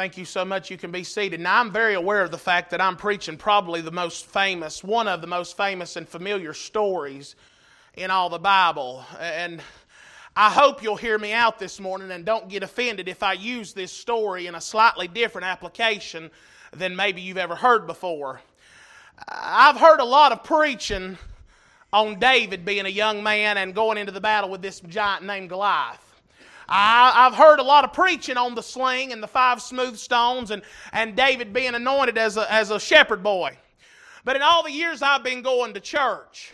Thank you so much. You can be seated. Now, I'm very aware of the fact that I'm preaching probably the most famous, one of the most famous and familiar stories in all the Bible. And I hope you'll hear me out this morning and don't get offended if I use this story in a slightly different application than maybe you've ever heard before. I've heard a lot of preaching on David being a young man and going into the battle with this giant named Goliath. I, have heard a lot of preaching on the sling and the five smooth stones and, and David being anointed as a, as a shepherd boy. But in all the years I've been going to church,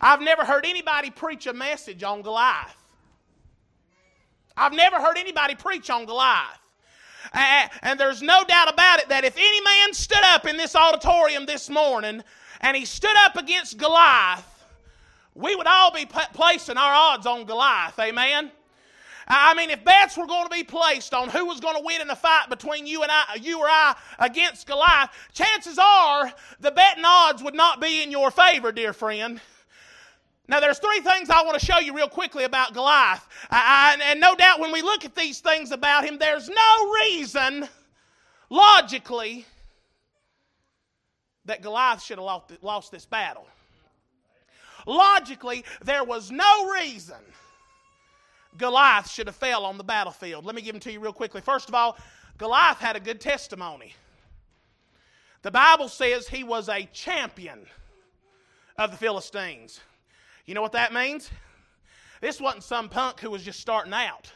I've never heard anybody preach a message on Goliath. I've never heard anybody preach on Goliath. And there's no doubt about it that if any man stood up in this auditorium this morning and he stood up against Goliath, we would all be placing our odds on Goliath. Amen. I mean, if bets were going to be placed on who was going to win in a fight between you and I, you or I against Goliath, chances are the betting odds would not be in your favor, dear friend. Now, there's three things I want to show you real quickly about Goliath. I, I, and no doubt when we look at these things about him, there's no reason, logically, that Goliath should have lost this battle. Logically, there was no reason Goliath should have fell on the battlefield. Let me give them to you real quickly. First of all, Goliath had a good testimony. The Bible says he was a champion of the Philistines. You know what that means? This wasn't some punk who was just starting out.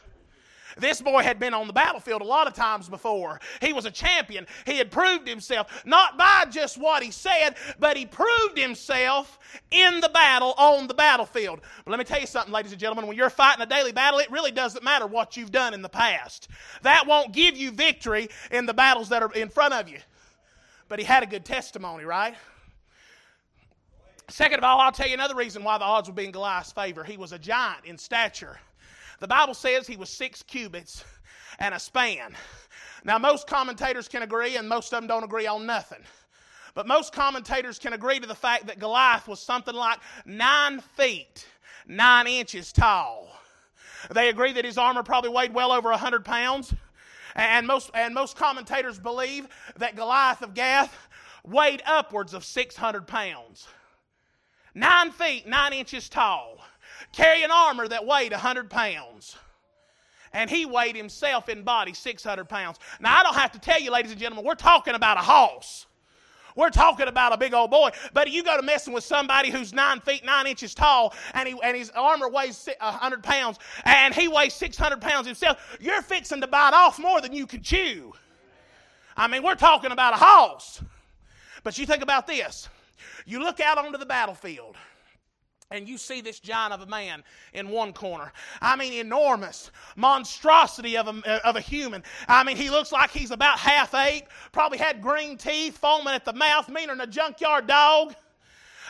This boy had been on the battlefield a lot of times before. He was a champion. He had proved himself, not by just what he said, but he proved himself in the battle on the battlefield. But let me tell you something, ladies and gentlemen, when you're fighting a daily battle, it really doesn't matter what you've done in the past. That won't give you victory in the battles that are in front of you. But he had a good testimony, right? Second of all, I'll tell you another reason why the odds would be in Goliath's favor. He was a giant in stature. The Bible says he was six cubits and a span. Now, most commentators can agree, and most of them don't agree on nothing. But most commentators can agree to the fact that Goliath was something like nine feet, nine inches tall. They agree that his armor probably weighed well over 100 pounds. And most, and most commentators believe that Goliath of Gath weighed upwards of 600 pounds. Nine feet, nine inches tall carrying armor that weighed 100 pounds. And he weighed himself in body 600 pounds. Now, I don't have to tell you, ladies and gentlemen, we're talking about a horse. We're talking about a big old boy. But you go to messing with somebody who's nine feet, nine inches tall, and, he, and his armor weighs 100 pounds, and he weighs 600 pounds himself, you're fixing to bite off more than you can chew. I mean, we're talking about a horse. But you think about this you look out onto the battlefield and you see this giant of a man in one corner. I mean, enormous monstrosity of a, of a human. I mean, he looks like he's about half ape, probably had green teeth, foaming at the mouth, meaner than a junkyard dog.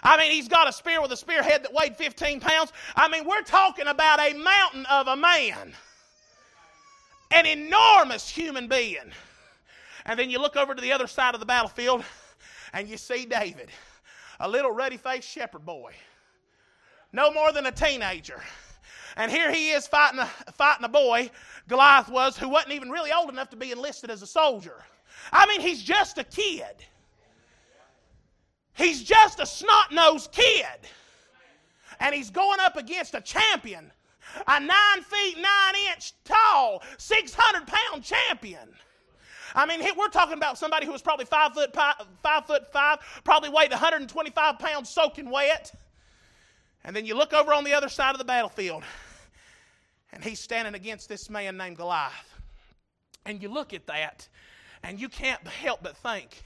I mean, he's got a spear with a spearhead that weighed 15 pounds. I mean, we're talking about a mountain of a man, an enormous human being. And then you look over to the other side of the battlefield and you see David, a little ruddy faced shepherd boy no more than a teenager. And here he is fighting a, fighting a boy, Goliath was, who wasn't even really old enough to be enlisted as a soldier. I mean, he's just a kid. He's just a snot nosed kid. And he's going up against a champion, a nine feet, nine inch tall, 600 pound champion. I mean, we're talking about somebody who was probably five foot five, five foot five, probably weighed 125 pounds soaking wet. And then you look over on the other side of the battlefield, and he's standing against this man named Goliath. And you look at that, and you can't help but think,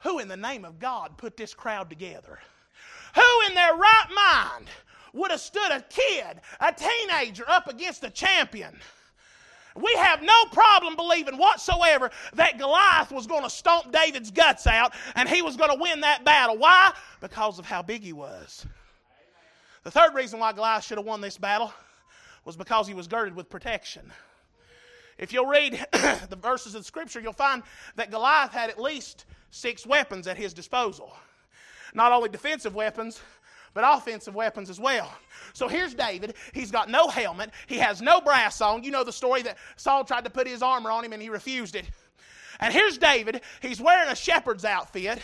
who in the name of God put this crowd together? Who in their right mind would have stood a kid, a teenager, up against a champion? We have no problem believing whatsoever that Goliath was going to stomp David's guts out and he was going to win that battle. Why? Because of how big he was. The third reason why Goliath should have won this battle was because he was girded with protection. If you'll read the verses of Scripture, you'll find that Goliath had at least six weapons at his disposal. Not only defensive weapons, but offensive weapons as well. So here's David. He's got no helmet. He has no brass on. You know the story that Saul tried to put his armor on him and he refused it. And here's David. He's wearing a shepherd's outfit.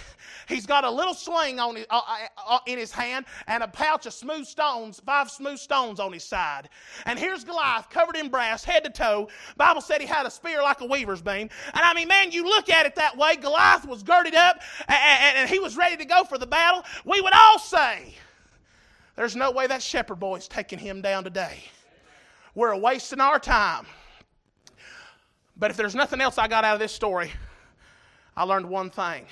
He's got a little sling on his, uh, uh, uh, in his hand and a pouch of smooth stones, five smooth stones on his side. And here's Goliath covered in brass, head to toe. Bible said he had a spear like a weaver's beam. And I mean, man, you look at it that way. Goliath was girded up and, and, and he was ready to go for the battle. We would all say, there's no way that shepherd boy's taking him down today. We're wasting our time. But if there's nothing else I got out of this story, I learned one thing.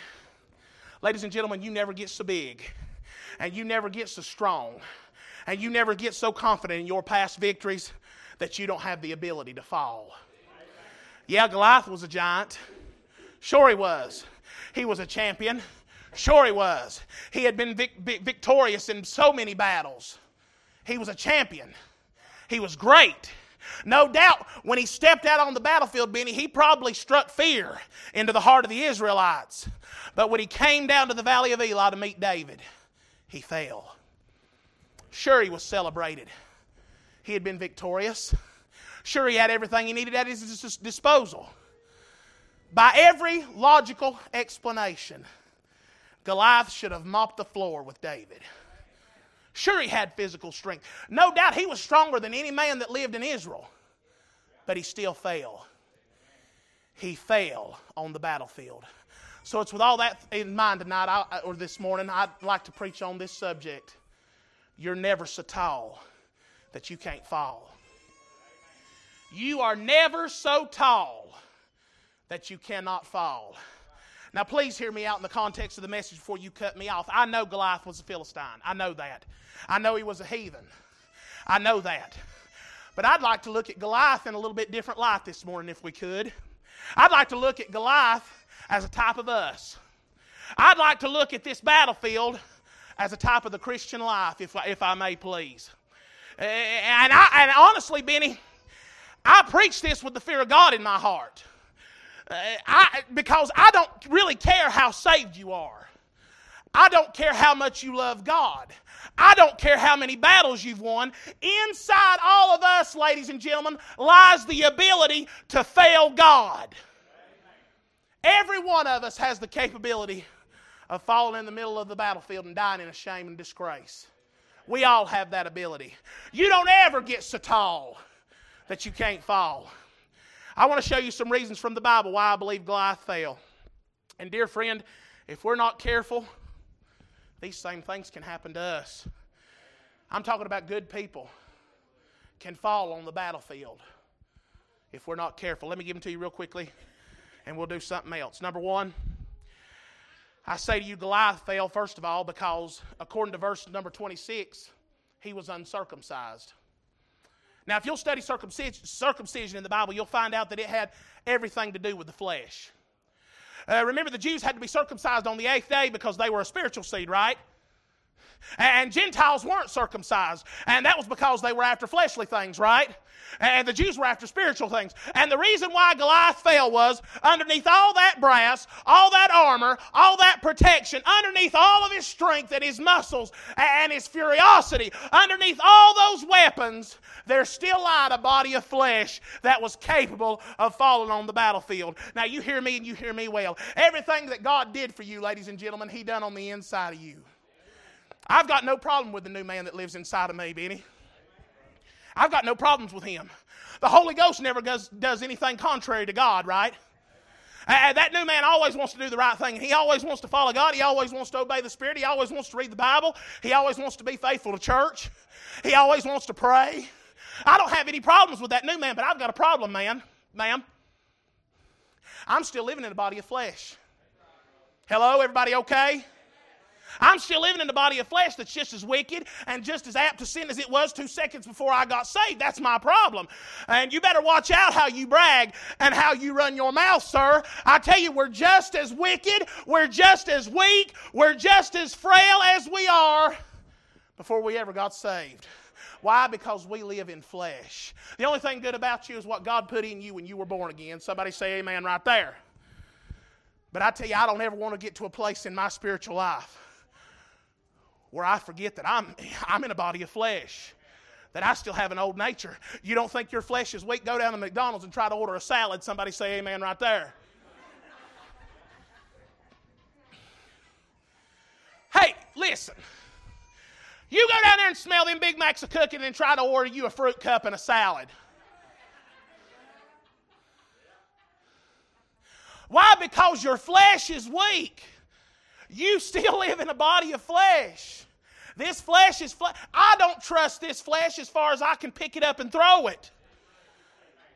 Ladies and gentlemen, you never get so big, and you never get so strong, and you never get so confident in your past victories that you don't have the ability to fall. Yeah, Goliath was a giant. Sure, he was. He was a champion. Sure, he was. He had been vic- victorious in so many battles. He was a champion. He was great. No doubt when he stepped out on the battlefield, Benny, he probably struck fear into the heart of the Israelites. But when he came down to the valley of Elah to meet David, he fell. Sure, he was celebrated. He had been victorious. Sure, he had everything he needed at his disposal. By every logical explanation, Goliath should have mopped the floor with David. Sure, he had physical strength. No doubt he was stronger than any man that lived in Israel. But he still fell. He fell on the battlefield. So it's with all that in mind tonight, or this morning, I'd like to preach on this subject. You're never so tall that you can't fall. You are never so tall that you cannot fall. Now, please hear me out in the context of the message before you cut me off. I know Goliath was a Philistine. I know that. I know he was a heathen. I know that. But I'd like to look at Goliath in a little bit different light this morning if we could. I'd like to look at Goliath as a type of us. I'd like to look at this battlefield as a type of the Christian life, if I, if I may please. And, I, and honestly, Benny, I preach this with the fear of God in my heart. I, because I don't really care how saved you are. I don't care how much you love God. I don't care how many battles you've won. Inside all of us, ladies and gentlemen, lies the ability to fail God. Every one of us has the capability of falling in the middle of the battlefield and dying in a shame and disgrace. We all have that ability. You don't ever get so tall that you can't fall. I want to show you some reasons from the Bible why I believe Goliath fell. And, dear friend, if we're not careful, these same things can happen to us. I'm talking about good people can fall on the battlefield if we're not careful. Let me give them to you real quickly, and we'll do something else. Number one, I say to you, Goliath fell, first of all, because according to verse number 26, he was uncircumcised. Now, if you'll study circumcision in the Bible, you'll find out that it had everything to do with the flesh. Uh, remember, the Jews had to be circumcised on the eighth day because they were a spiritual seed, right? And Gentiles weren't circumcised. And that was because they were after fleshly things, right? And the Jews were after spiritual things. And the reason why Goliath fell was underneath all that brass, all that armor, all that protection, underneath all of his strength and his muscles and his furiosity, underneath all those weapons, there still lied a body of flesh that was capable of falling on the battlefield. Now, you hear me and you hear me well. Everything that God did for you, ladies and gentlemen, He done on the inside of you. I've got no problem with the new man that lives inside of me, Benny. I've got no problems with him. The Holy Ghost never does, does anything contrary to God, right? Uh, that new man always wants to do the right thing. He always wants to follow God. He always wants to obey the Spirit. He always wants to read the Bible. He always wants to be faithful to church. He always wants to pray. I don't have any problems with that new man, but I've got a problem, man. Ma'am. I'm still living in the body of flesh. Hello, everybody okay? I'm still living in the body of flesh that's just as wicked and just as apt to sin as it was two seconds before I got saved. That's my problem. And you better watch out how you brag and how you run your mouth, sir. I tell you, we're just as wicked, we're just as weak, we're just as frail as we are before we ever got saved. Why? Because we live in flesh. The only thing good about you is what God put in you when you were born again. Somebody say amen right there. But I tell you, I don't ever want to get to a place in my spiritual life where I forget that I'm, I'm in a body of flesh that I still have an old nature. You don't think your flesh is weak? Go down to McDonald's and try to order a salad. Somebody say amen right there. hey, listen. You go down there and smell them Big Macs of cooking and try to order you a fruit cup and a salad. Why? Because your flesh is weak. You still live in a body of flesh. This flesh is flesh. I don't trust this flesh as far as I can pick it up and throw it.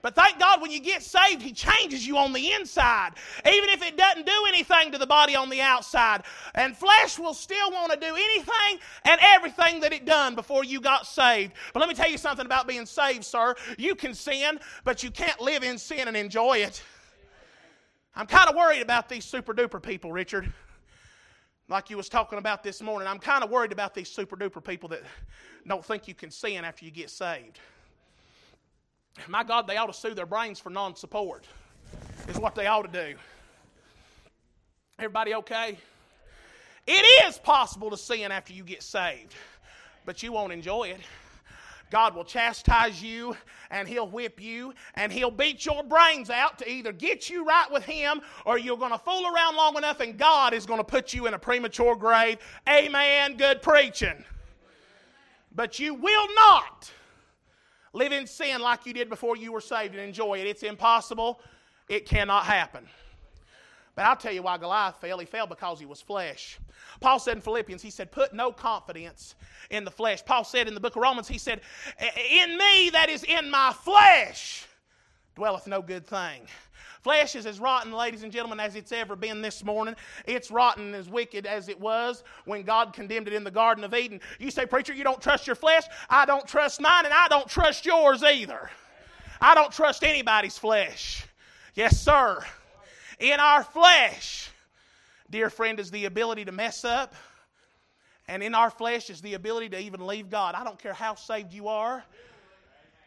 But thank God when you get saved, He changes you on the inside, even if it doesn't do anything to the body on the outside. And flesh will still want to do anything and everything that it done before you got saved. But let me tell you something about being saved, sir. You can sin, but you can't live in sin and enjoy it. I'm kind of worried about these super duper people, Richard. Like you was talking about this morning, I'm kind of worried about these super duper people that don't think you can sin after you get saved. My God, they ought to sue their brains for non support, is what they ought to do. Everybody okay? It is possible to sin after you get saved, but you won't enjoy it. God will chastise you and He'll whip you and He'll beat your brains out to either get you right with Him or you're going to fool around long enough and God is going to put you in a premature grave. Amen. Good preaching. But you will not live in sin like you did before you were saved and enjoy it. It's impossible. It cannot happen. But I'll tell you why Goliath fell. He fell because he was flesh. Paul said in Philippians, he said, Put no confidence in the flesh. Paul said in the book of Romans, he said, In me, that is in my flesh, dwelleth no good thing. Flesh is as rotten, ladies and gentlemen, as it's ever been this morning. It's rotten as wicked as it was when God condemned it in the Garden of Eden. You say, Preacher, you don't trust your flesh? I don't trust mine, and I don't trust yours either. I don't trust anybody's flesh. Yes, sir. In our flesh, dear friend, is the ability to mess up. And in our flesh is the ability to even leave God. I don't care how saved you are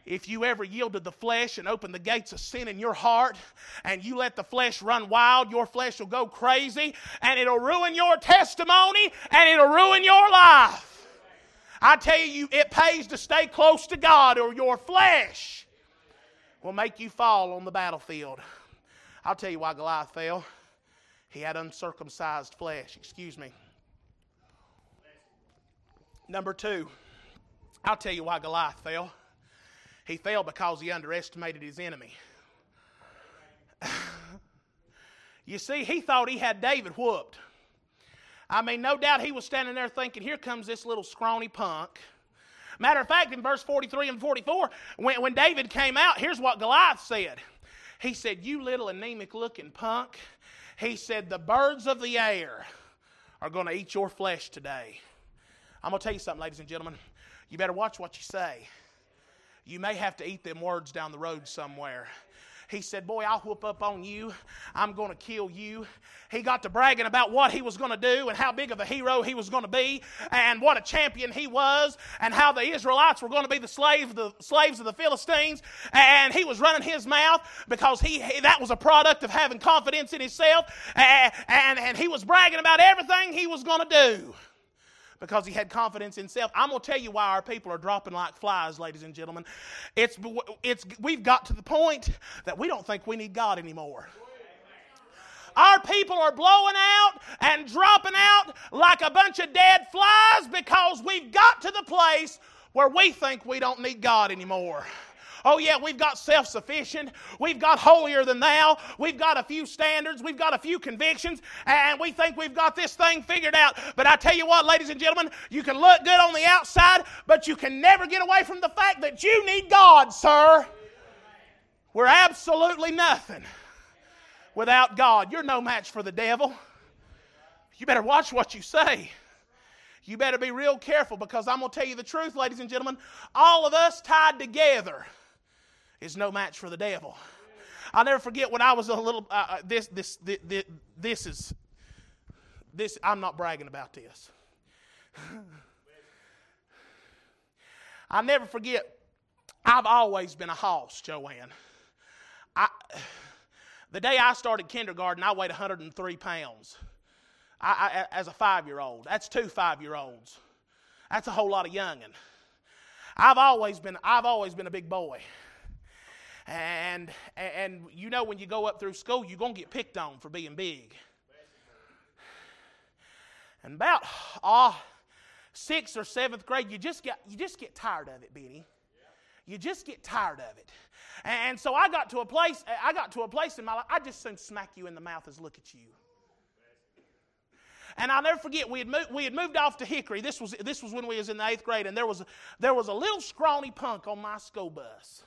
if you ever yield to the flesh and open the gates of sin in your heart and you let the flesh run wild, your flesh will go crazy and it'll ruin your testimony and it'll ruin your life. I tell you, it pays to stay close to God or your flesh will make you fall on the battlefield. I'll tell you why Goliath fell. He had uncircumcised flesh. Excuse me. Number two, I'll tell you why Goliath fell. He fell because he underestimated his enemy. you see, he thought he had David whooped. I mean, no doubt he was standing there thinking, here comes this little scrawny punk. Matter of fact, in verse 43 and 44, when, when David came out, here's what Goliath said. He said, You little anemic looking punk. He said, The birds of the air are going to eat your flesh today. I'm going to tell you something, ladies and gentlemen. You better watch what you say you may have to eat them words down the road somewhere. He said, Boy, I'll whoop up on you. I'm going to kill you. He got to bragging about what he was going to do and how big of a hero he was going to be and what a champion he was and how the Israelites were going to be the slaves, the slaves of the Philistines. And he was running his mouth because he, that was a product of having confidence in himself. And, and, and he was bragging about everything he was going to do because he had confidence in self. I'm going to tell you why our people are dropping like flies, ladies and gentlemen. It's, it's, we've got to the point that we don't think we need God anymore. Our people are blowing out and dropping out like a bunch of dead flies because we've got to the place where we think we don't need God anymore. Oh, yeah, we've got self sufficient. We've got holier than thou. We've got a few standards. We've got a few convictions. And we think we've got this thing figured out. But I tell you what, ladies and gentlemen, you can look good on the outside, but you can never get away from the fact that you need God, sir. We're absolutely nothing without God. You're no match for the devil. You better watch what you say. You better be real careful because I'm going to tell you the truth, ladies and gentlemen. All of us tied together is no match for the devil. I'll never forget when I was a little. Uh, uh this, this, this, this, this is. This I'm not bragging about this. I'll never forget. I've always been a hoss, Joanne. I, the day I started kindergarten, I weighed 103 pounds. I, I, as a five-year-old. That's two five-year-olds. That's a whole lot of youngin'. I've always been. I've always been a big boy. And, and you know, when you go up through school, you're going to get picked on for being big. And about ah, sixth or seventh grade, you just get you just get tired of it, Benny. You just get tired of it. And so I got to a place, I got to a place in my life, I just soon smack you in the mouth as look at you. And I'll never forget, we had, moved, we had moved off to Hickory. This was, this was when we was in the eighth grade, and there was, there was a little scrawny punk on my school bus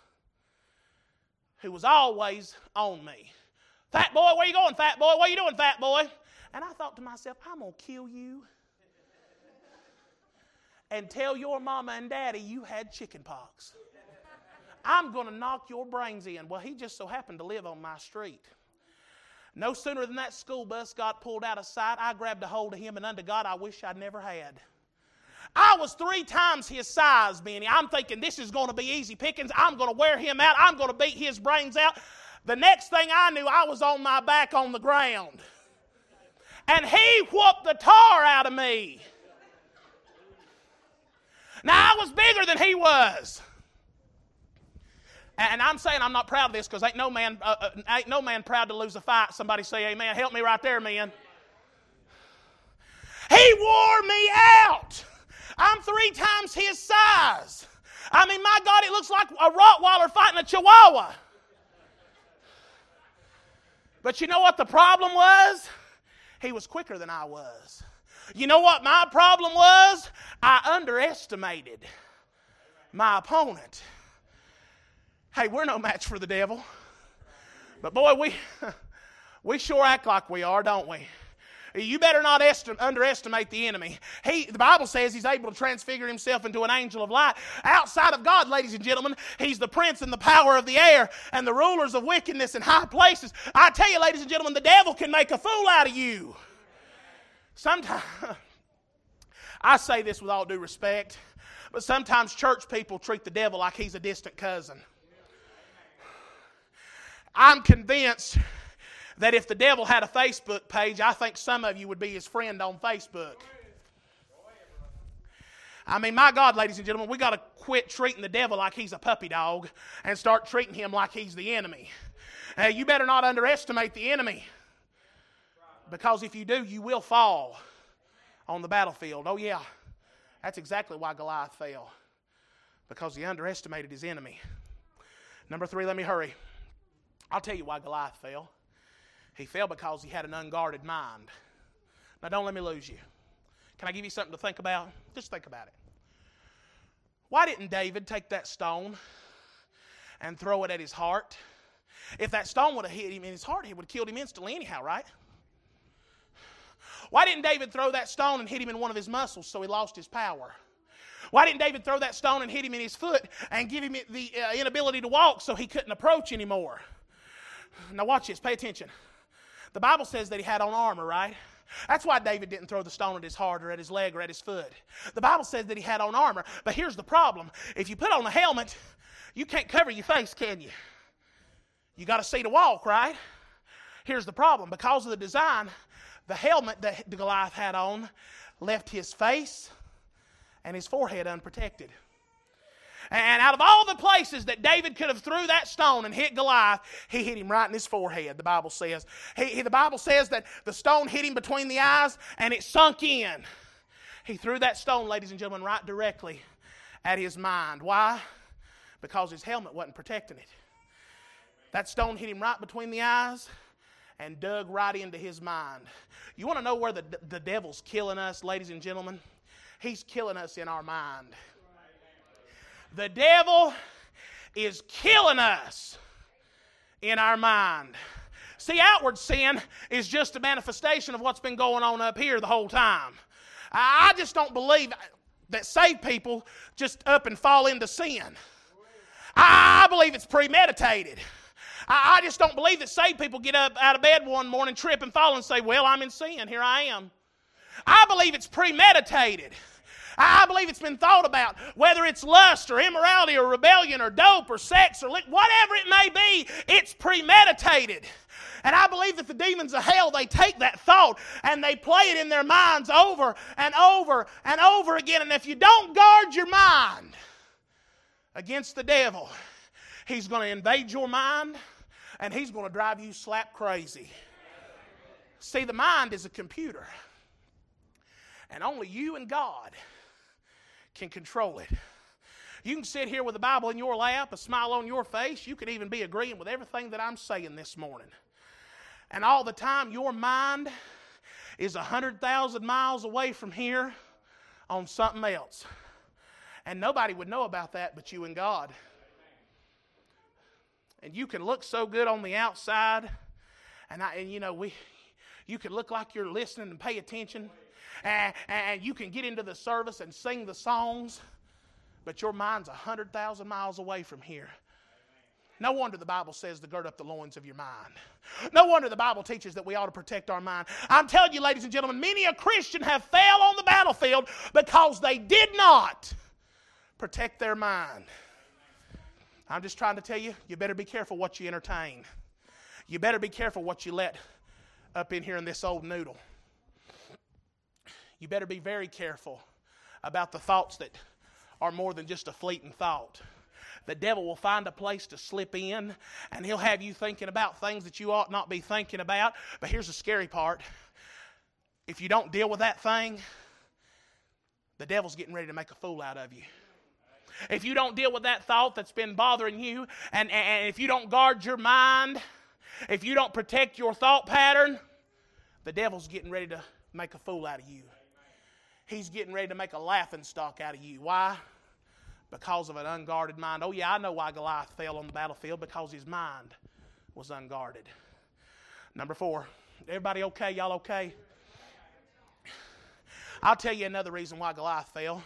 who was always on me. Fat boy, where you going, fat boy? What are you doing, fat boy? And I thought to myself, I'm going to kill you and tell your mama and daddy you had chicken pox. I'm going to knock your brains in. Well, he just so happened to live on my street. No sooner than that school bus got pulled out of sight, I grabbed a hold of him, and unto God, I wish I'd never had. I was three times his size, Benny. I'm thinking this is going to be easy pickings. I'm going to wear him out. I'm going to beat his brains out. The next thing I knew, I was on my back on the ground. And he whooped the tar out of me. Now, I was bigger than he was. And I'm saying I'm not proud of this because ain't no man uh, uh, ain't no man proud to lose a fight. Somebody say amen. Help me right there, man. He wore me out. I'm three times his size. I mean, my God, it looks like a Rottweiler fighting a Chihuahua. But you know what the problem was? He was quicker than I was. You know what my problem was? I underestimated my opponent. Hey, we're no match for the devil. But boy, we, we sure act like we are, don't we? You better not esti- underestimate the enemy. He, the Bible says he's able to transfigure himself into an angel of light. Outside of God, ladies and gentlemen, he's the prince and the power of the air and the rulers of wickedness in high places. I tell you, ladies and gentlemen, the devil can make a fool out of you. Sometimes, I say this with all due respect, but sometimes church people treat the devil like he's a distant cousin. I'm convinced that if the devil had a Facebook page, I think some of you would be his friend on Facebook. I mean, my God, ladies and gentlemen, we got to quit treating the devil like he's a puppy dog and start treating him like he's the enemy. Uh, you better not underestimate the enemy because if you do, you will fall on the battlefield. Oh, yeah. That's exactly why Goliath fell because he underestimated his enemy. Number three, let me hurry. I'll tell you why Goliath fell. He fell because he had an unguarded mind. Now, don't let me lose you. Can I give you something to think about? Just think about it. Why didn't David take that stone and throw it at his heart? If that stone would have hit him in his heart, it would have killed him instantly, anyhow, right? Why didn't David throw that stone and hit him in one of his muscles so he lost his power? Why didn't David throw that stone and hit him in his foot and give him the uh, inability to walk so he couldn't approach anymore? Now, watch this, pay attention. The Bible says that he had on armor, right? That's why David didn't throw the stone at his heart or at his leg or at his foot. The Bible says that he had on armor. But here's the problem if you put on a helmet, you can't cover your face, can you? You got to see to walk, right? Here's the problem because of the design, the helmet that Goliath had on left his face and his forehead unprotected. And out of all the places that David could have threw that stone and hit Goliath, he hit him right in his forehead, the Bible says. He, he, the Bible says that the stone hit him between the eyes and it sunk in. He threw that stone, ladies and gentlemen, right directly at his mind. Why? Because his helmet wasn't protecting it. That stone hit him right between the eyes and dug right into his mind. You want to know where the, the devil's killing us, ladies and gentlemen? He's killing us in our mind. The devil is killing us in our mind. See, outward sin is just a manifestation of what's been going on up here the whole time. I just don't believe that saved people just up and fall into sin. I believe it's premeditated. I just don't believe that saved people get up out of bed one morning, trip and fall and say, Well, I'm in sin. Here I am. I believe it's premeditated. I believe it's been thought about, whether it's lust or immorality or rebellion or dope or sex or whatever it may be, it's premeditated. And I believe that the demons of hell, they take that thought and they play it in their minds over and over and over again. And if you don't guard your mind against the devil, he's going to invade your mind and he's going to drive you slap crazy. See, the mind is a computer. And only you and God can control it. You can sit here with the Bible in your lap, a smile on your face. You can even be agreeing with everything that I'm saying this morning. And all the time, your mind is 100,000 miles away from here on something else. And nobody would know about that but you and God. And you can look so good on the outside, and, I, and you know, we, you can look like you're listening and pay attention, and, and you can get into the service and sing the songs, but your mind's 100,000 miles away from here. No wonder the Bible says to gird up the loins of your mind. No wonder the Bible teaches that we ought to protect our mind. I'm telling you, ladies and gentlemen, many a Christian have failed on the battlefield because they did not protect their mind. I'm just trying to tell you, you better be careful what you entertain. You better be careful what you let up in here in this old noodle. You better be very careful about the thoughts that are more than just a fleeting thought the devil will find a place to slip in and he'll have you thinking about things that you ought not be thinking about. But here's the scary part if you don't deal with that thing, the devil's getting ready to make a fool out of you. If you don't deal with that thought that's been bothering you, and, and if you don't guard your mind, if you don't protect your thought pattern, the devil's getting ready to make a fool out of you. He's getting ready to make a laughing stock out of you. Why? because of an unguarded mind. Oh, yeah, I know why Goliath fell on the battlefield because his mind was unguarded. Number four, everybody okay? Y'all okay? I'll tell you another reason why Goliath fell.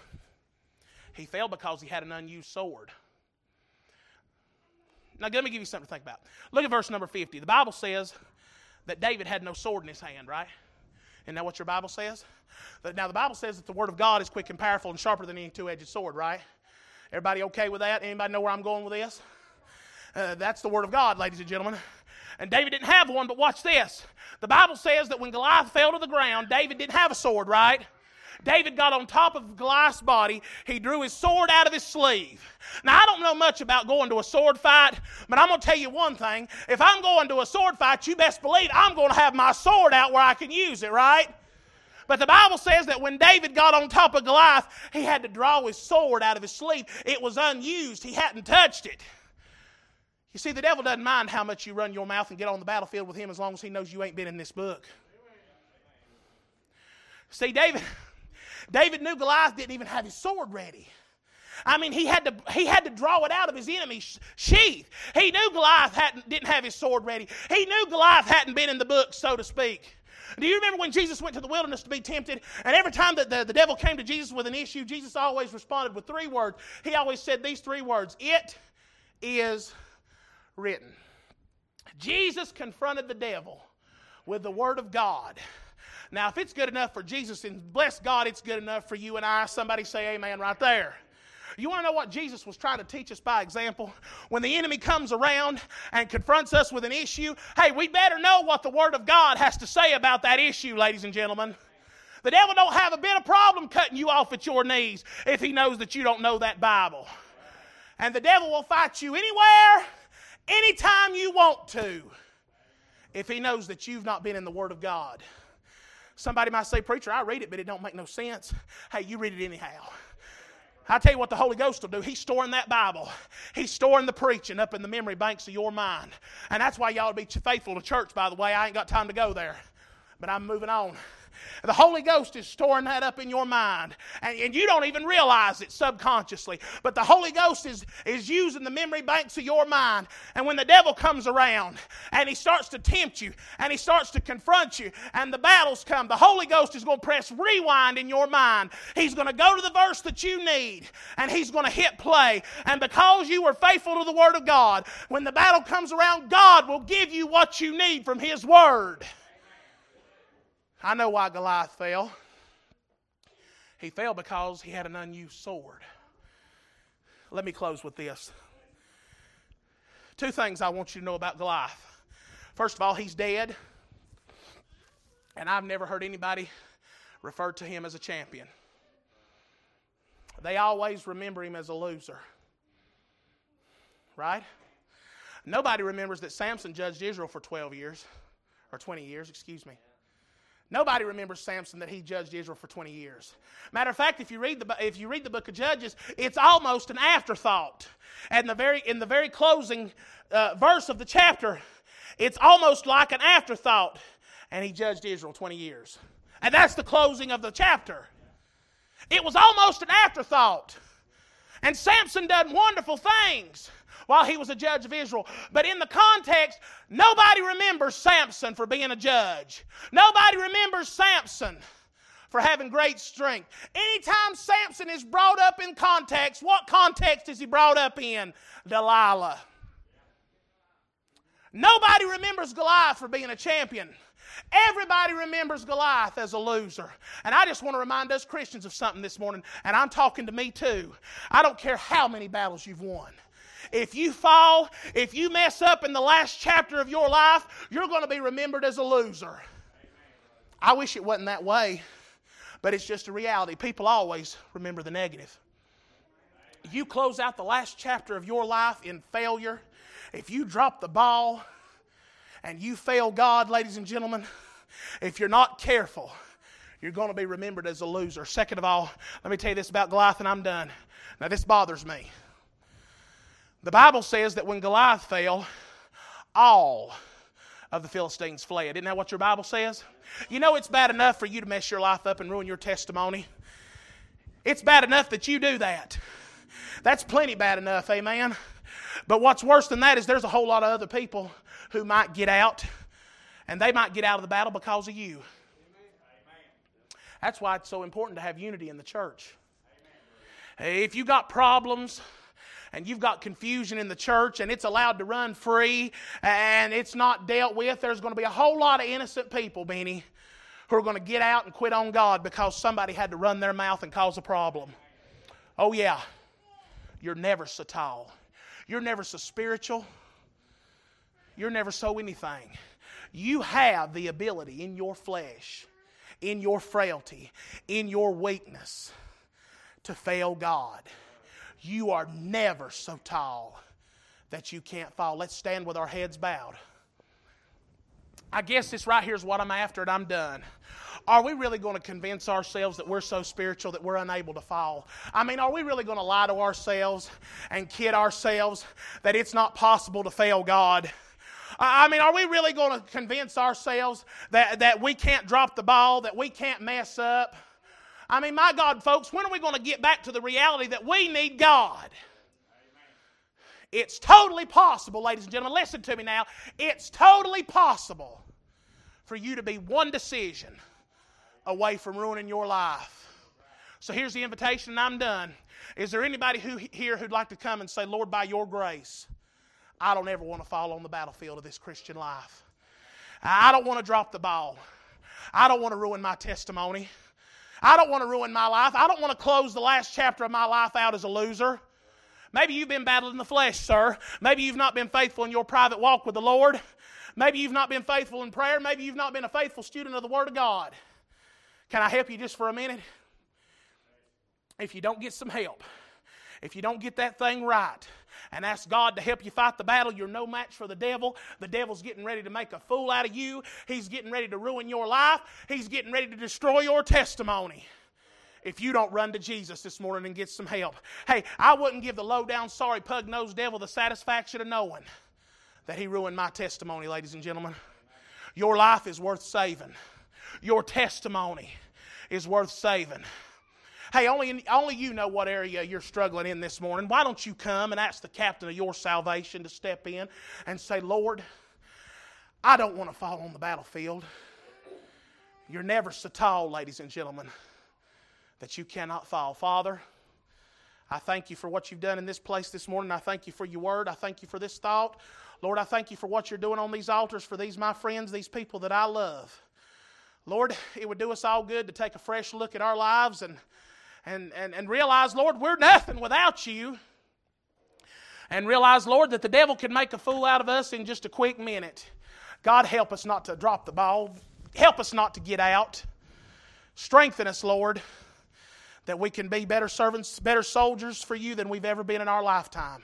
He fell because he had an unused sword. Now, let me give you something to think about. Look at verse number 50. The Bible says that David had no sword in his hand, right? Isn't that what your Bible says? Now, the Bible says that the Word of God is quick and powerful and sharper than any two edged sword, right? Everybody okay with that? Anybody know where I'm going with this? Uh, that's the Word of God, ladies and gentlemen. And David didn't have one, but watch this. The Bible says that when Goliath fell to the ground, David didn't have a sword, right? David got on top of Goliath's body. He drew his sword out of his sleeve. Now, I don't know much about going to a sword fight, but I'm going to tell you one thing. If I'm going to a sword fight, you best believe I'm going to have my sword out where I can use it, right? But the Bible says that when David got on top of Goliath, he had to draw his sword out of his sleeve. It was unused, he hadn't touched it. You see, the devil doesn't mind how much you run your mouth and get on the battlefield with him as long as he knows you ain't been in this book. See, David, David knew Goliath didn't even have his sword ready. I mean, he had to he had to draw it out of his enemy's sheath. He knew Goliath hadn't didn't have his sword ready. He knew Goliath hadn't been in the book, so to speak. Do you remember when Jesus went to the wilderness to be tempted? And every time that the, the devil came to Jesus with an issue, Jesus always responded with three words. He always said these three words It is written. Jesus confronted the devil with the Word of God. Now, if it's good enough for Jesus, and bless God, it's good enough for you and I. Somebody say amen right there. You want to know what Jesus was trying to teach us by example? When the enemy comes around and confronts us with an issue, hey, we better know what the Word of God has to say about that issue, ladies and gentlemen. The devil don't have a bit of problem cutting you off at your knees if he knows that you don't know that Bible. And the devil will fight you anywhere, anytime you want to, if he knows that you've not been in the Word of God. Somebody might say, Preacher, I read it, but it don't make no sense. Hey, you read it anyhow. I tell you what the Holy Ghost will do. He's storing that Bible. He's storing the preaching up in the memory banks of your mind. And that's why y'all be faithful to church, by the way. I ain't got time to go there. But I'm moving on. The Holy Ghost is storing that up in your mind. And, and, you don't even realize it subconsciously. But the Holy Ghost is, is using the memory banks of your mind. And when the devil comes around and he starts to tempt you and he starts to confront you and the battles come, the Holy Ghost is going to press rewind in your mind. He's going to go to the verse that you need and he's going to hit play. And because you were faithful to the Word of God, when the battle comes around, God will give you what you need from His Word. I know why Goliath fell. He fell because he had an unused sword. Let me close with this. Two things I want you to know about Goliath. First of all, he's dead. And I've never heard anybody refer to him as a champion. They always remember him as a loser. Right? Nobody remembers that Samson judged Israel for 12 years, or 20 years, excuse me. Nobody remembers Samson that he judged Israel for 20 years. Matter of fact, if you read the, if you read the book of Judges, it's almost an afterthought. And the very, in the very closing uh, verse of the chapter, it's almost like an afterthought. And he judged Israel 20 years. And that's the closing of the chapter. It was almost an afterthought. And Samson done wonderful things while he was a judge of Israel. But in the context, nobody remembers Samson for being a judge. Nobody remembers Samson for having great strength. Anytime Samson is brought up in context, what context is he brought up in? Delilah. Nobody remembers Goliath for being a champion. Everybody remembers Goliath as a loser. And I just want to remind us Christians of something this morning, and I'm talking to me too. I don't care how many battles you've won. If you fall, if you mess up in the last chapter of your life, you're going to be remembered as a loser. I wish it wasn't that way, but it's just a reality. People always remember the negative. You close out the last chapter of your life in failure, if you drop the ball and you fail God, ladies and gentlemen, if you're not careful, you're going to be remembered as a loser. Second of all, let me tell you this about Goliath, and I'm done. Now, this bothers me. The Bible says that when Goliath fell, all of the Philistines fled. Isn't that what your Bible says? You know it's bad enough for you to mess your life up and ruin your testimony. It's bad enough that you do that. That's plenty bad enough, amen. But what's worse than that is there's a whole lot of other people who might get out, and they might get out of the battle because of you. That's why it's so important to have unity in the church. If you got problems, and you've got confusion in the church and it's allowed to run free and it's not dealt with, there's going to be a whole lot of innocent people, Benny, who are going to get out and quit on God because somebody had to run their mouth and cause a problem. Oh, yeah. You're never so tall. You're never so spiritual. You're never so anything. You have the ability in your flesh, in your frailty, in your weakness to fail God. You are never so tall that you can't fall. Let's stand with our heads bowed. I guess this right here is what I'm after, and I'm done. Are we really going to convince ourselves that we're so spiritual that we're unable to fall? I mean, are we really going to lie to ourselves and kid ourselves that it's not possible to fail God? I mean, are we really going to convince ourselves that, that we can't drop the ball, that we can't mess up? I mean, my God, folks, when are we going to get back to the reality that we need God? It's totally possible, ladies and gentlemen, listen to me now. It's totally possible for you to be one decision away from ruining your life. So here's the invitation, and I'm done. Is there anybody who here who'd like to come and say, Lord, by your grace, I don't ever want to fall on the battlefield of this Christian life. I don't want to drop the ball. I don't want to ruin my testimony. I don't want to ruin my life. I don't want to close the last chapter of my life out as a loser. Maybe you've been battling the flesh, sir. Maybe you've not been faithful in your private walk with the Lord. Maybe you've not been faithful in prayer. Maybe you've not been a faithful student of the Word of God. Can I help you just for a minute? If you don't get some help, if you don't get that thing right, and ask God to help you fight the battle, you're no match for the devil. The devil's getting ready to make a fool out of you. He's getting ready to ruin your life. He's getting ready to destroy your testimony if you don't run to Jesus this morning and get some help. Hey, I wouldn't give the low down, sorry, pug nosed devil the satisfaction of knowing that he ruined my testimony, ladies and gentlemen. Your life is worth saving, your testimony is worth saving. Hey, only, only you know what area you're struggling in this morning. Why don't you come and ask the captain of your salvation to step in and say, Lord, I don't want to fall on the battlefield. You're never so tall, ladies and gentlemen, that you cannot fall. Father, I thank you for what you've done in this place this morning. I thank you for your word. I thank you for this thought. Lord, I thank you for what you're doing on these altars for these, my friends, these people that I love. Lord, it would do us all good to take a fresh look at our lives and and, and, and realize, Lord, we're nothing without you. And realize, Lord, that the devil can make a fool out of us in just a quick minute. God, help us not to drop the ball. Help us not to get out. Strengthen us, Lord, that we can be better servants, better soldiers for you than we've ever been in our lifetime.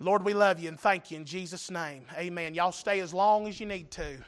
Lord, we love you and thank you in Jesus' name. Amen. Y'all stay as long as you need to.